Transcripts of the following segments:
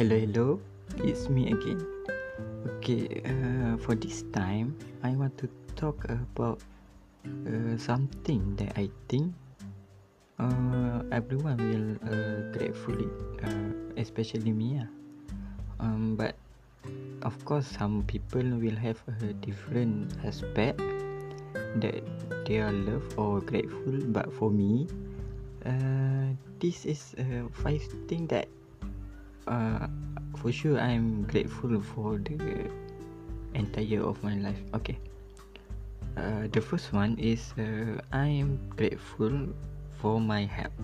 Hello, hello. It's me again. Okay, uh, for this time, I want to talk about uh, something that I think uh, everyone will uh, gratefully, uh, especially me. Uh. Um, but of course, some people will have a different aspect that they are love or grateful. But for me, uh, this is uh, five thing that uh, for sure I'm grateful for the entire of my life. Okay. Uh, the first one is uh, I am grateful for my health.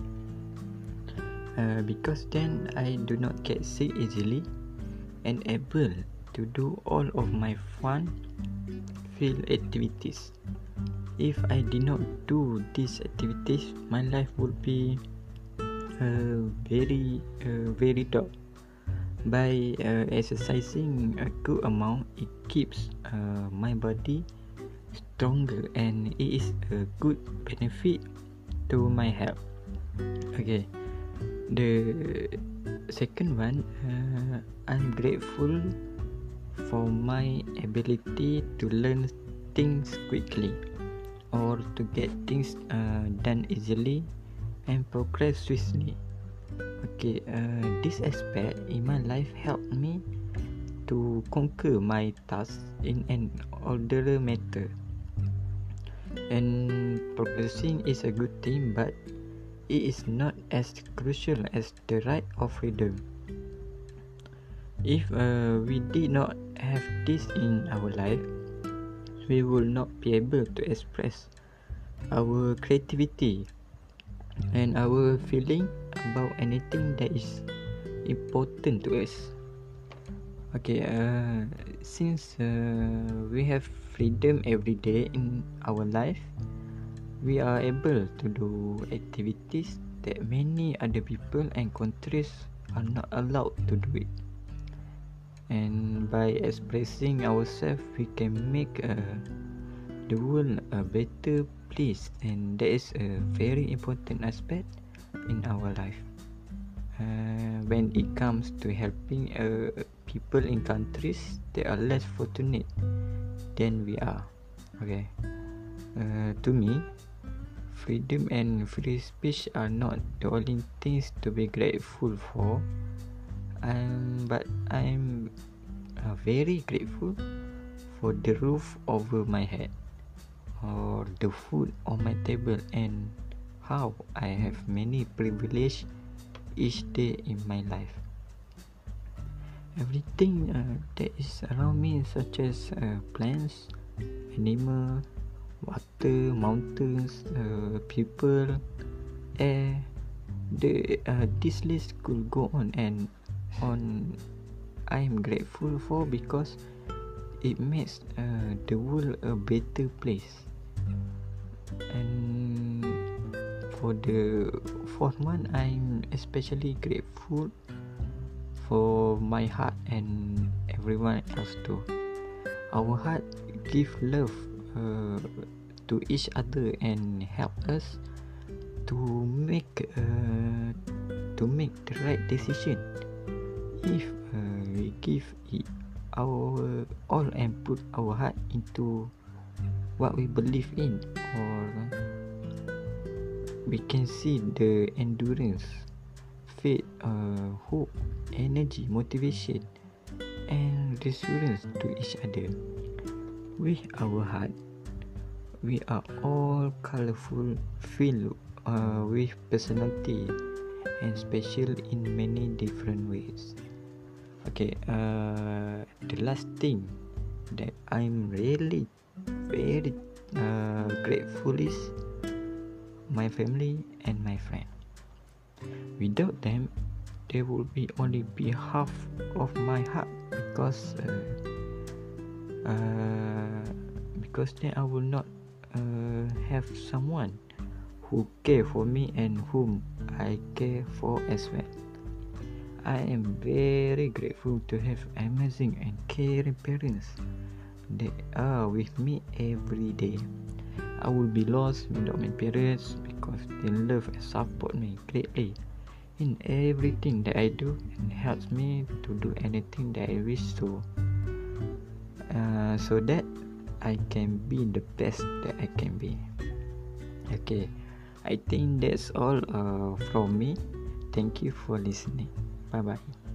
Uh, because then I do not get sick easily and able to do all of my fun field activities. If I did not do these activities, my life would be uh, very, uh, very dark. By uh, exercising a good amount, it keeps uh, my body stronger and it is a good benefit to my health. Okay, the second one, uh, I'm grateful for my ability to learn things quickly or to get things uh, done easily and progress swiftly. Okay, uh, this aspect in my life helped me to conquer my tasks in an orderly manner. And progressing is a good thing, but it is not as crucial as the right of freedom. If uh, we did not have this in our life, we will not be able to express our creativity and our feeling about anything that is important to us. Okay uh, since uh, we have freedom every day in our life we are able to do activities that many other people and countries are not allowed to do it. And by expressing ourselves we can make uh, the world a better place. And that is a very important aspect in our life. Uh, when it comes to helping uh, people in countries that are less fortunate than we are. Okay. Uh, to me freedom and free speech are not the only things to be grateful for. Um, but I'm uh, very grateful for the roof over my head or the food on my table and how I have many privilege each day in my life. Everything uh, that is around me, such as uh, plants, animal, water, mountains, uh, people, air, the uh, this list could go on and on I am grateful for because it makes uh, the world a better place. And for the fourth one, I'm especially grateful for my heart and everyone else too. Our heart give love uh, to each other and help us to make uh, to make the right decision if uh, we give it our all and put our heart into what we believe in or we can see the endurance faith uh, hope energy motivation and reassurance to each other. With our heart we are all colorful filled uh, with personality and special in many different ways. Okay uh, the last thing that i'm really very uh, grateful is my family and my friend without them there will be only be half of my heart because uh, uh, because then i will not uh, have someone who care for me and whom i care for as well I am very grateful to have amazing and caring parents that are with me every day. I would be lost without my parents because they love and support me greatly in everything that I do and helps me to do anything that I wish to. Uh, so that I can be the best that I can be. Okay, I think that's all uh, from me. Thank you for listening. Bye bye.